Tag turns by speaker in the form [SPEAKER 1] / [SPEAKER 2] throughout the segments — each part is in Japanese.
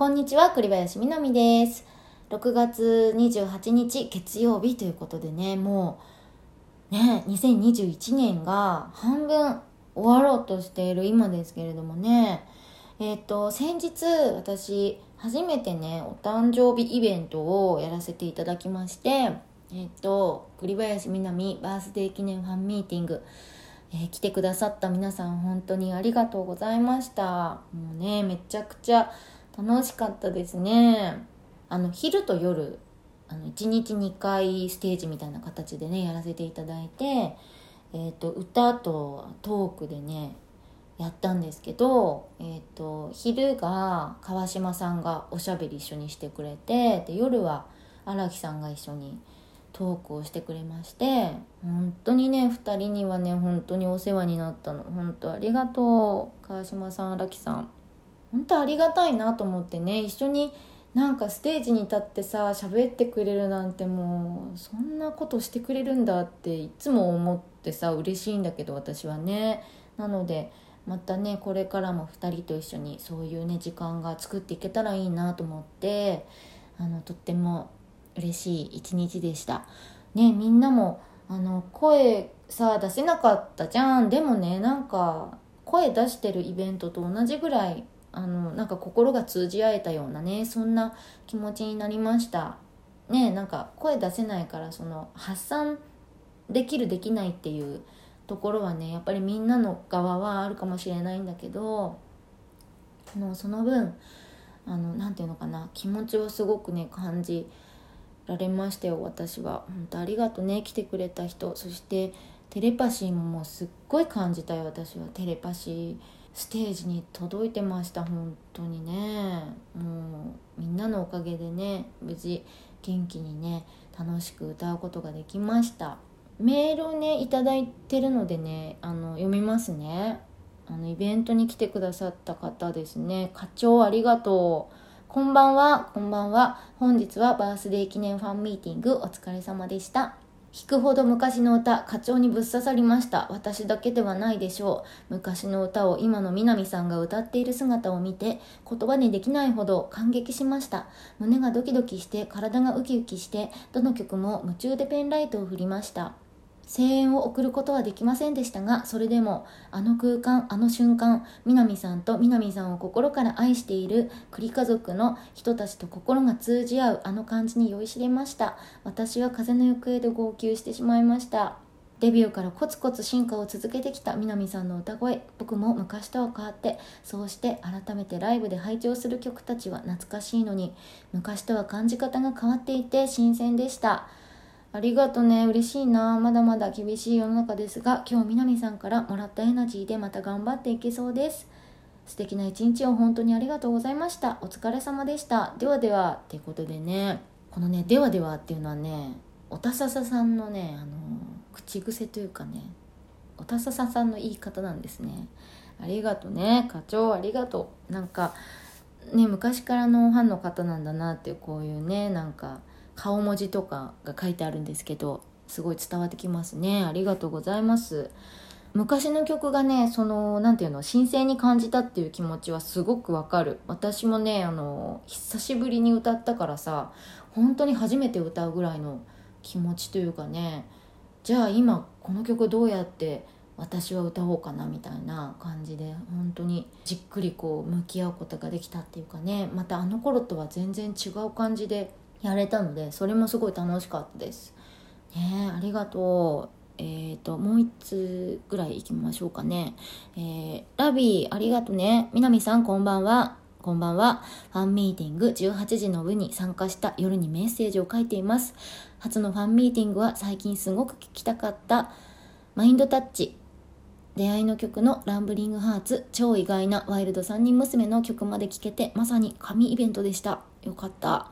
[SPEAKER 1] こんにちは、栗林みなみです。6月28日月曜日ということでね、もう、ね、2021年が半分終わろうとしている今ですけれどもね、えっ、と、先日私、初めてね、お誕生日イベントをやらせていただきまして、えっ、と、栗林みなみバースデー記念ファンミーティング、えー来てくださった皆さん本当にありがとうございましたもうねめちゃくちゃ楽しかったですね。あの昼と夜あの1日2回ステージみたいな形でねやらせていただいて、えー、と歌とトークでねやったんですけど、えー、と昼が川島さんがおしゃべり一緒にしてくれてで夜は荒木さんが一緒にトークをしてくれまして本当にね2人にはね本当にお世話になったの。本当ありがとう川島さん荒木さん。本当ありがたいなと思ってね。一緒になんかステージに立ってさ喋ってくれるなんてもうそんなことしてくれるんだっていつも思ってさ嬉しいんだけど私はね。なのでまたねこれからも2人と一緒にそういうね時間が作っていけたらいいなと思ってあのとっても嬉しい一日でした。ねみんなもあの声さ出せなかったじゃん。でもねなんか声出してるイベントと同じぐらいあのなんか心が通じ合えたようなねそんな気持ちになりました。ねなんか声出せないからその発散できるできないっていうところはねやっぱりみんなの側はあるかもしれないんだけどのその分あのなていうのかな気持ちをすごくね感じられましたよ私は。本当ありがとうね来てくれた人。そしてテレパシーももうすっごい感じたよ私は。テレパシーステージに届いてました本当にね。もうみんなのおかげでね無事元気にね楽しく歌うことができました。メールをねいいてるのでねあの読みますね。あのイベントに来てくださった方ですね。課長ありがとう。こんばんは、こんばんは。本日はバースデー記念ファンミーティングお疲れ様でした。聞くほど昔の歌、課長にぶっ刺さりました。私だけではないでしょう。昔の歌を今の南さんが歌っている姿を見て、言葉にできないほど感激しました。胸がドキドキして、体がウキウキして、どの曲も夢中でペンライトを振りました。声援を送ることはできませんでしたが、それでも、あの空間、あの瞬間、南さんと南さんを心から愛している栗家族の人たちと心が通じ合うあの感じに酔いしれました。私は風の行方で号泣してしまいました。デビューからコツコツ進化を続けてきた南さんの歌声僕も昔とは変わってそうして改めてライブで拝聴する曲たちは懐かしいのに昔とは感じ方が変わっていて新鮮でしたありがとね。嬉しいな。まだまだ厳しい世の中ですが今日南さんからもらったエナジーでまた頑張っていけそうです。素敵な一日を本当にありがとうございました。お疲れ様でした。ではではっていうことでねこのね「ではでは」っていうのはねおたさささんのねあの口癖というかねおたさささんの言い方なんですね。ありがとうね課長。ありがとう。なんかね昔からのファンの方なんだなっていうこういうねなんか顔文字とかが書いてあるんですけどすごい伝わってきますね。ありがとうございます。昔の曲がねその何ていうの新鮮に感じたっていう気持ちはすごくわかる。私もねあの久しぶりに歌ったからさ本当に初めて歌うぐらいの気持ちというかねじゃあ今この曲どうやって私は歌おうかなみたいな感じで本当にじっくりこう向き合うことができたっていうかねまたあの頃とは全然違う感じでやれたのでそれもすごい楽しかったですねえありがとうえーともう1つぐらい行きましょうかねえー、ラビーありがとうね南さんこんばんはこんばんは。ファンミーティング18時の部に参加した夜にメッセージを書いています。初のファンミーティングは最近すごく聴きたかったマインドタッチ。出会いの曲のランブリングハーツ、超意外なワイルド3人娘の曲まで聴けて、まさに神イベントでした。よかった。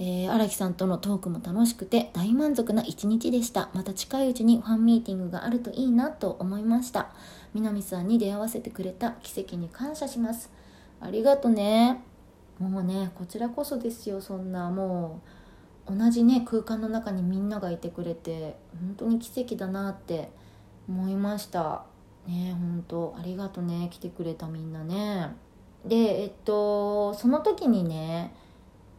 [SPEAKER 1] えー、荒木さんとのトークも楽しくて大満足な一日でした。また近いうちにファンミーティングがあるといいなと思いました。南さんに出会わせてくれた奇跡に感謝します。ありがとね。もうね、こちらこそですよ、そんなもう。同じね、空間の中にみんながいてくれて、本当に奇跡だなって思いました。ね本当ありがとね、来てくれたみんなね。でえっとその時にね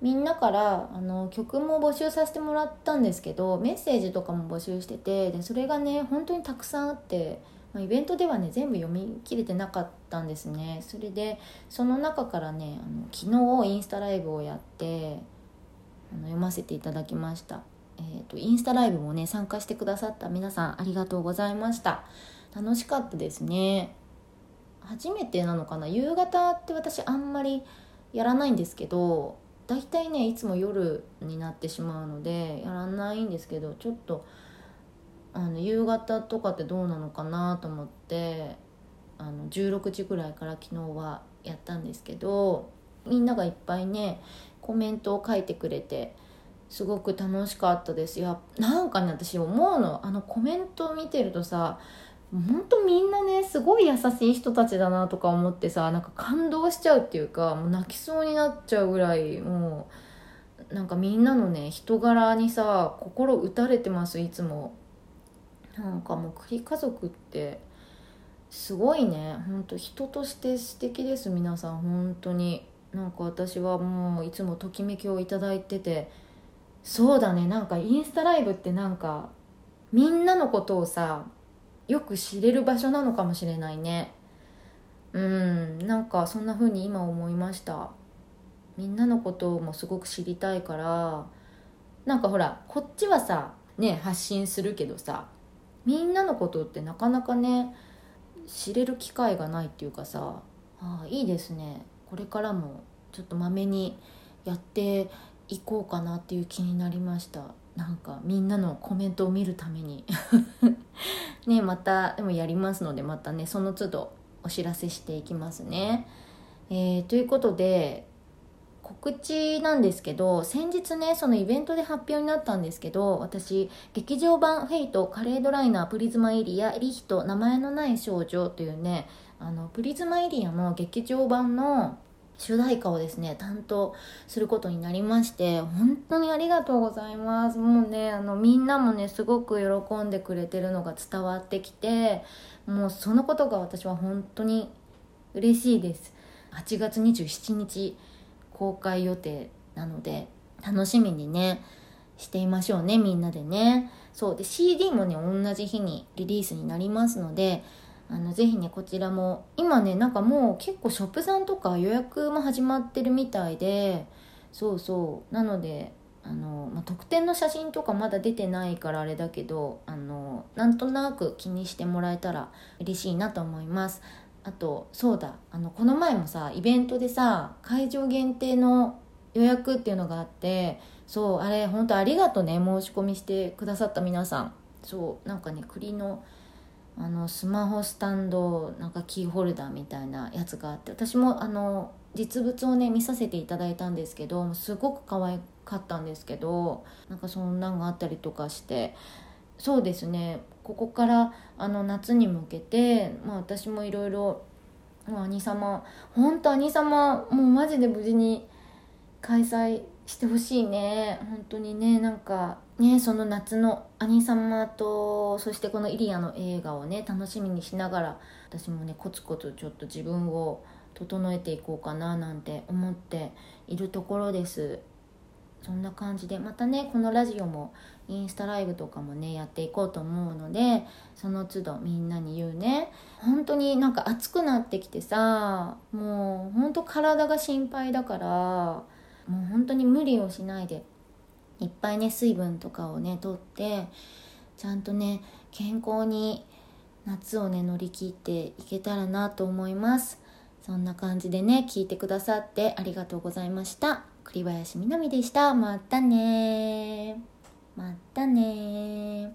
[SPEAKER 1] みんなからあの曲も募集させてもらったんですけどメッセージとかも募集しててでそれがね本当にたくさんあってま、イベントではね全部読み切れてなかったんですね。それでその中からねあの昨日インスタライブをやってあの読ませていただきました。えーと、インスタライブもね参加してくださった。皆さんありがとうございました。楽しかったですね。初めてなのかな？夕方って私あんまりやらないんですけど大体ねいつも夜になってしまうのでやらないんですけどちょっとあの夕方とかってどうなのかなと思ってあの16時ぐらいから昨日はやったんですけどみんながいっぱいねコメントを書いてくれてすごく楽しかったです。いやなんかね私思うのあのコメントを見てるとさ本当みんなねすごい優しい人たちだなとか思ってさなんか感動しちゃうっていうかもう泣きそうになっちゃうぐらいもうなんかみんなのね人柄にさ心打たれてますいつも。なんかもう栗家族ってすごいね。ほんと人として素敵です皆さん。本当に。なんか私はもういつもときめきをいただいてて。そうだね。なんかインスタライブってなんかみんなのことをさよく知れる場所なのかもしれないね。うんなんかそんな風に今思いました。みんなのこともすごく知りたいから。なんかほらこっちはさね発信するけどさみんなのことってなかなかね知れる機会がないっていうかさあいいですね。これからもちょっとまめにやっていこうかなっていう気になりました。なんかみんなのコメントを見るために ねまたでもやりますのでまたねその都度お知らせしていきますね。えー、ということで告知なんですけど先日ねそのイベントで発表になったんですけど私劇場版「フェイトカレードライナープリズマエリアリヒト名前のない少女」というねあのプリズマエリアの劇場版の主題歌をですね担当することになりまして本当にありがとうございます。もうねあのみんなもねすごく喜んでくれてるのが伝わってきてもうそのことが私は本当に嬉しいです。8月27日公開予定なので楽しみにねしていましょうねみんなでね。そう。で CD もね同じ日にリリースになりますのであのぜひねこちらも今ねなんかもう結構ショップさんとか予約も始まってるみたいでそうそう。なのであの、まあ、特典の写真とかまだ出てないからあれだけどあのなんとなく気にしてもらえたら嬉しいなと思います。あとそうだ。あのこの前もさイベントでさ会場限定の予約っていうのがあってそうあれ本当ありがとね申し込みしてくださった皆さん。そうなんかね栗のあのスマホスタンドなんかキーホルダーみたいなやつがあって私もあの実物をね見させていただいたんですけどすごく可愛かったんですけどなんかそんなんがあったりとかしてそうですね。ここからあの夏に向けて、まあ、私もいろいろ兄様本当兄様もうマジで無事に開催してほしいね。本当にねなんかねその夏の兄様とそしてこのイリアの映画をね楽しみにしながら私もねコツコツちょっと自分を整えていこうかななんて思っているところです。そんな感じでまたねこのラジオもインスタライブとかもねやっていこうと思うのでその都度みんなに言うね。本当になんか暑くなってきてさもう本当体が心配だからもう本当に無理をしないでいっぱいね水分とかをねとってちゃんとね健康に夏をね乗り切っていけたらなと思います。そんな感じでね聞いてくださってありがとうございました。栗林みなみでした。またねまたね